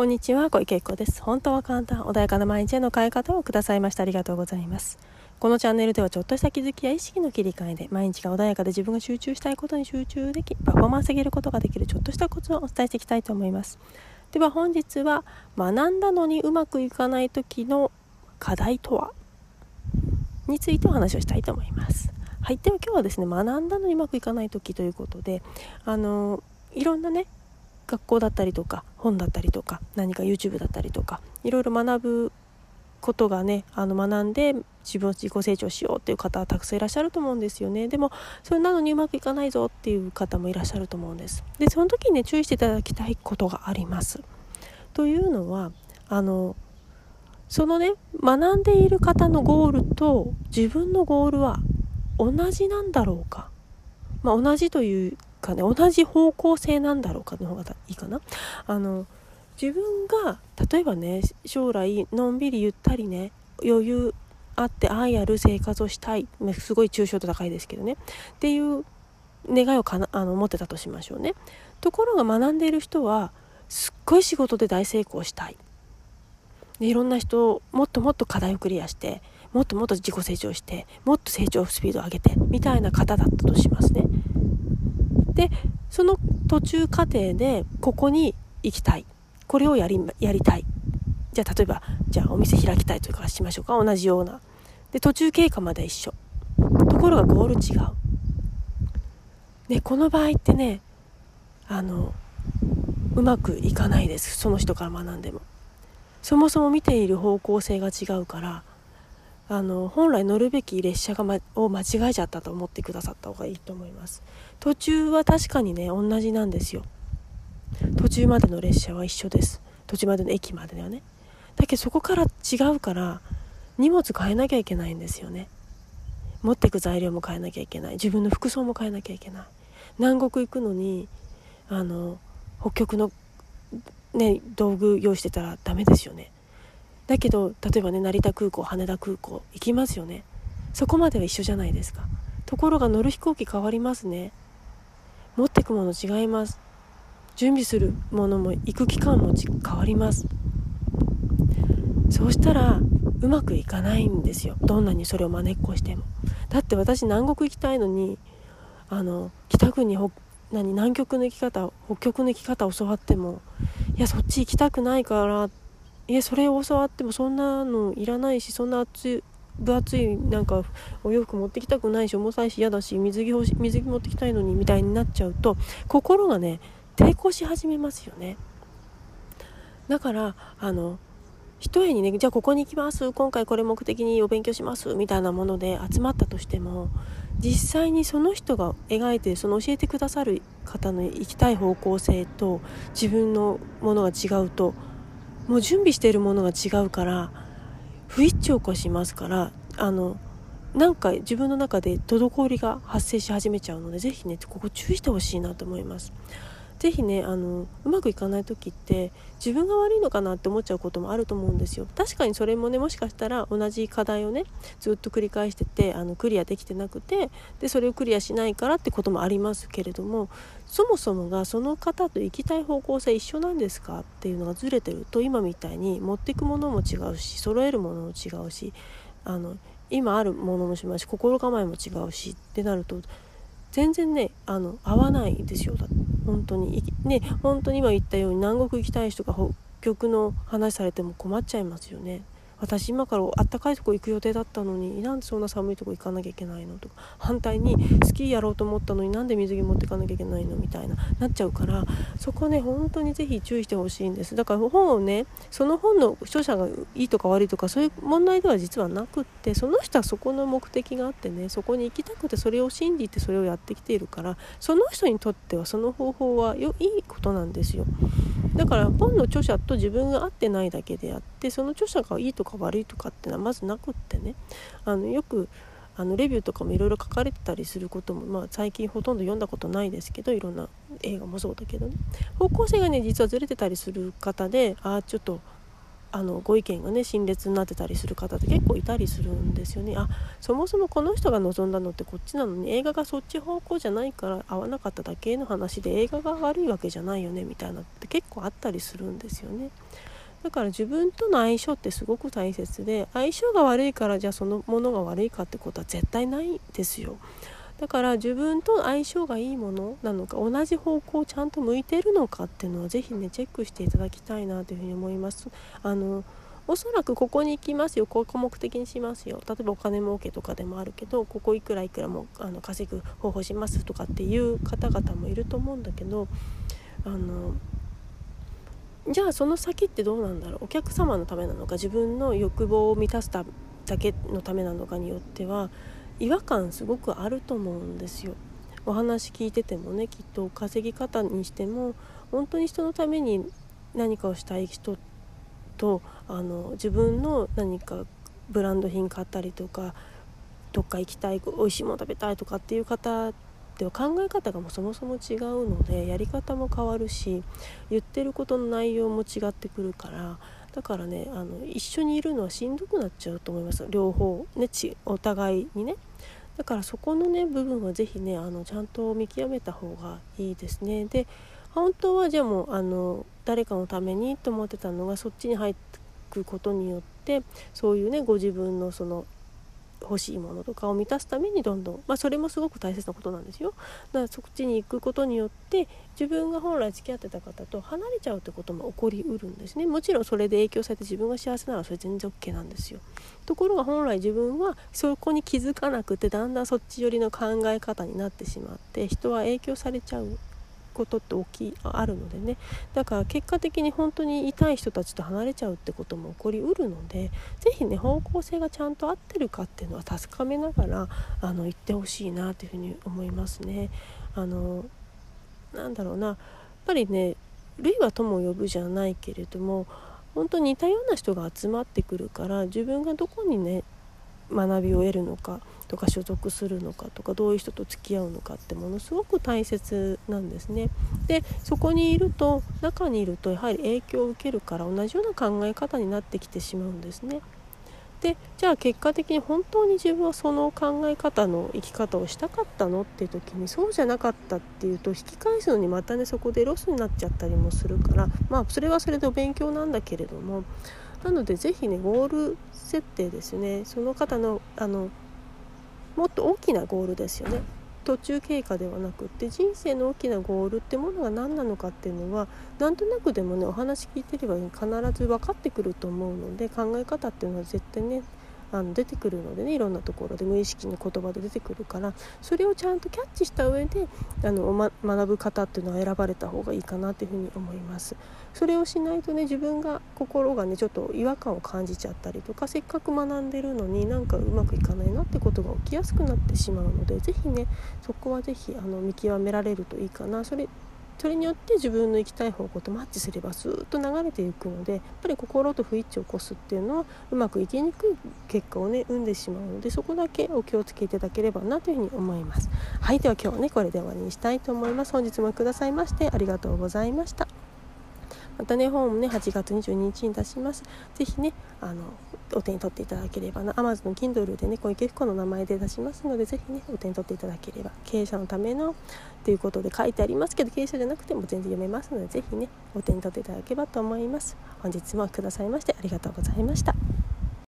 こんにちは、小池恵子です。本当は簡単、穏やかな毎日への変え方をくださいました。ありがとうございます。このチャンネルではちょっとした気づきや意識の切り替えで毎日が穏やかで自分が集中したいことに集中でき、パフォーマンス上げることができるちょっとしたコツをお伝えしていきたいと思います。では本日は学んだのにうまくいかない時の課題とは？についてお話をしたいと思います。はい、では今日はですね、学んだのにうまくいかない時ということで、あのいろんなね学校だったりとか本だったりとか何か YouTube だったりとかいろいろ学ぶことがねあの学んで自分を自己成長しようっていう方はたくさんいらっしゃると思うんですよね。でもそれなのにうまくいかないぞっていう方もいらっしゃると思うんです。でその時にね注意していただきたいことがあります。というのはあのそのね学んでいる方のゴールと自分のゴールは同じなんだろうか、まあ、同じというかね同じ方向性なんだろうかの方がいいかな。あの自分が例えばね将来のんびりゆったりね余裕あって愛ある生活をしたい。すごい抽象度高いですけどね。っていう願いをかなあの持ってたとしましょうね。ところが学んでいる人はすっごい仕事で大成功したい。でいろんな人をもっともっと課題をクリアしてもっともっと自己成長してもっと成長スピードを上げてみたいな方だったとしますね。でその途中過程でここに行きたい。これをやりやりたい。じゃあ例えばじゃあお店開きたいというかしましょうか。同じような。で途中経過まで一緒。ところがゴール違う。でこの場合ってねあのうまくいかないです。その人から学んでも。そもそも見ている方向性が違うからあの本来乗るべき列車が、ま、を間違えちゃったと思ってくださった方がいいと思います。途中は確かにね同じなんですよ。途中までの列車は一緒です。途中までの駅までではね。だけどそこから違うから荷物変えなきゃいけないんですよね。持ってく材料も変えなきゃいけない。自分の服装も変えなきゃいけない。南国行くのにあの北極の、ね、道具用意してたらダメですよね。だけど例えばね成田空港羽田空港行きますよね。そこまでは一緒じゃないですか。ところが乗る飛行機変わりますね。持ってくもの違います。準備するものも行く期間も変わります。そうしたらうまくいかないんですよ。どんなにそれをまねっこしても。だって私南国行きたいのにあの北国何南極の行き方北極の行き方教わってもいやそっち行きたくないからいやそれを教わってもそんなのいらないしそんな熱い分厚いなんかお洋服持ってきたくないし重たいし嫌だし水着欲し水着持ってきたいのにみたいになっちゃうと心がね抵抗し始めますよね。だからあの一重にねじゃあここに行きます今回これ目的にお勉強しますみたいなもので集まったとしても実際にその人が描いてその教えてくださる方の行きたい方向性と自分のものが違うともう準備しているものが違うから不一致を起こしますからあのなんか自分の中で滞りが発生し始めちゃうのでぜひねここ注意してほしいなと思います。ぜひねあのうまくいかない時って自分が悪いのかなって思っちゃうこともあると思うんですよ。確かにそれもねもしかしたら同じ課題をねずっと繰り返しててあのクリアできてなくてでそれをクリアしないからってこともありますけれどもそもそもがその方と行きたい方向性一緒なんですか？っていうのがずれてると今みたいに持っていくものも違うし揃えるものも違うしあの今あるものもしますし心構えも違うしってなると全然ねあの合わないですよ。だって本当にね本当に今言ったように南国行きたい人が北極の話されても困っちゃいますよね。私今からあったかいとこ行く予定だったのになんでそんな寒いとこ行かなきゃいけないのとか反対にスキーやろうと思ったのになんで水着持ってかなきゃいけないのみたいななっちゃうからそこね本当にぜひ注意してほしいんです。だから本をねその本の著者がいいとか悪いとかそういう問題では実はなくってその人はそこの目的があってねそこに行きたくてそれを信じてそれをやってきているからその人にとってはその方法はよいいことなんですよ。だから本の著者と自分が合ってないだけであってその著者がいいとか悪いとかっていうのはまずなくってね。あのよくあのレビューとかもいろいろ書かれてたりすることも、まあ、最近ほとんど読んだことないですけどいろんな映画もそうだけどね。方向性がね実はずれてたりする方でああちょっとあのご意見がね陳列になってたりする方って結構いたりするんですよね。あそもそもこの人が望んだのってこっちなのに映画がそっち方向じゃないから合わなかっただけの話で映画が悪いわけじゃないよねみたいなって結構あったりするんですよね。だから自分との相性ってすごく大切で相性が悪いからじゃあそのものが悪いかってことは絶対ないですよ。だから自分と相性がいいものなのか同じ方向をちゃんと向いてるのかっていうのは是非ねチェックしていただきたいなというふうに思います。あのおそらくここに行きますよ。ここ目的にしますよ。例えばお金儲けとかでもあるけどここいくらいくらもあの稼ぐ方法しますとかっていう方々もいると思うんだけどあのじゃあその先ってどうなんだろう？お客様のためなのか？自分の欲望を満たすだけのためなのかによっては違和感すごくあると思うんですよ。お話聞いててもねきっと稼ぎ方にしても本当に人のために何かをしたい人とあの自分の何かブランド品買ったりとかどっか行きたい美味しいもの食べたいとかっていう方では考え方がもそもそも違うのでやり方も変わるし言ってることの内容も違ってくるからだからねあの一緒にいるのはしんどくなっちゃうと思います。両方ねちお互いにね。だからそこのね部分は是非ねあのちゃんと見極めた方がいいですね。で本当はじゃあもうあの誰かのためにと思ってたのがそっちに入ってくことによってそういうねご自分のその欲しいものとかを満たすためにどんどん、まあ、それもすごく大切なことなんですよ。だからそっちに行くことによって自分が本来付き合ってた方と離れちゃうってことも起こりうるんですね。もちろんそれで影響されて自分が幸せならそれ全然 OK なんですよ。ところが本来自分はそこに気づかなくてだんだんそっち寄りの考え方になってしまって人は影響されちゃう。ことって大きいあるのでねだから結果的に本当に痛い人たちと離れちゃうってことも起こりうるので是非ね方向性がちゃんと合ってるかっていうのは確かめながらあの言ってほしいなというふうに思いますね。あのなんだろうなやっぱりね類は友を呼ぶじゃないけれども本当に似たような人が集まってくるから自分がどこにね学びを得るのかとか所属するのかとかどういう人と付き合うのかってものすごく大切なんですね。でそこにいると中にいるとやはり影響を受けるから同じような考え方になってきてしまうんですね。でじゃあ結果的に本当に自分はその考え方の生き方をしたかったのっていう時にそうじゃなかったっていうと引き返すのにまたねそこでロスになっちゃったりもするからまあそれはそれでお勉強なんだけれどもなので是非ねゴール設定ですよねその方のあのもっと大きなゴールですよね。途中経過ではなくって人生の大きなゴールってものが何なのかっていうのはなんとなくでもねお話聞いてれば必ず分かってくると思うので考え方っていうのは絶対ねあの出てくるのでねいろんなところで無意識の言葉で出てくるからそれをちゃんとキャッチした上であの、ま、学ぶ方っていうのは選ばれた方がいいかなというふに思います。それをしないとね自分が心がねちょっと違和感を感じちゃったりとかせっかく学んでるのになんかうまくいかないなってことが起きやすくなってしまうので是非ねそこは是非あの見極められるといいかな。それそれによって自分の行きたい方向とマッチすればスーッと流れていくのでやっぱり心と不一致を起こすっていうのはうまくいきにくい結果をね生んでしまうのでそこだけお気をつけいただければなというふうに思います。はいでは今日はねこれで終わりにしたいと思います。本日もくださいましてありがとうございました。またね本もね8月22日に出します。是非ねあのお手に取っていただければな。Amazon の Kindle でね小池福子の名前で出しますのでぜひねお手に取っていただければ。経営者のためのということで書いてありますけど経営者じゃなくても全然読めますのでぜひねお手に取っていただければと思います。本日もくださいましてありがとうございました。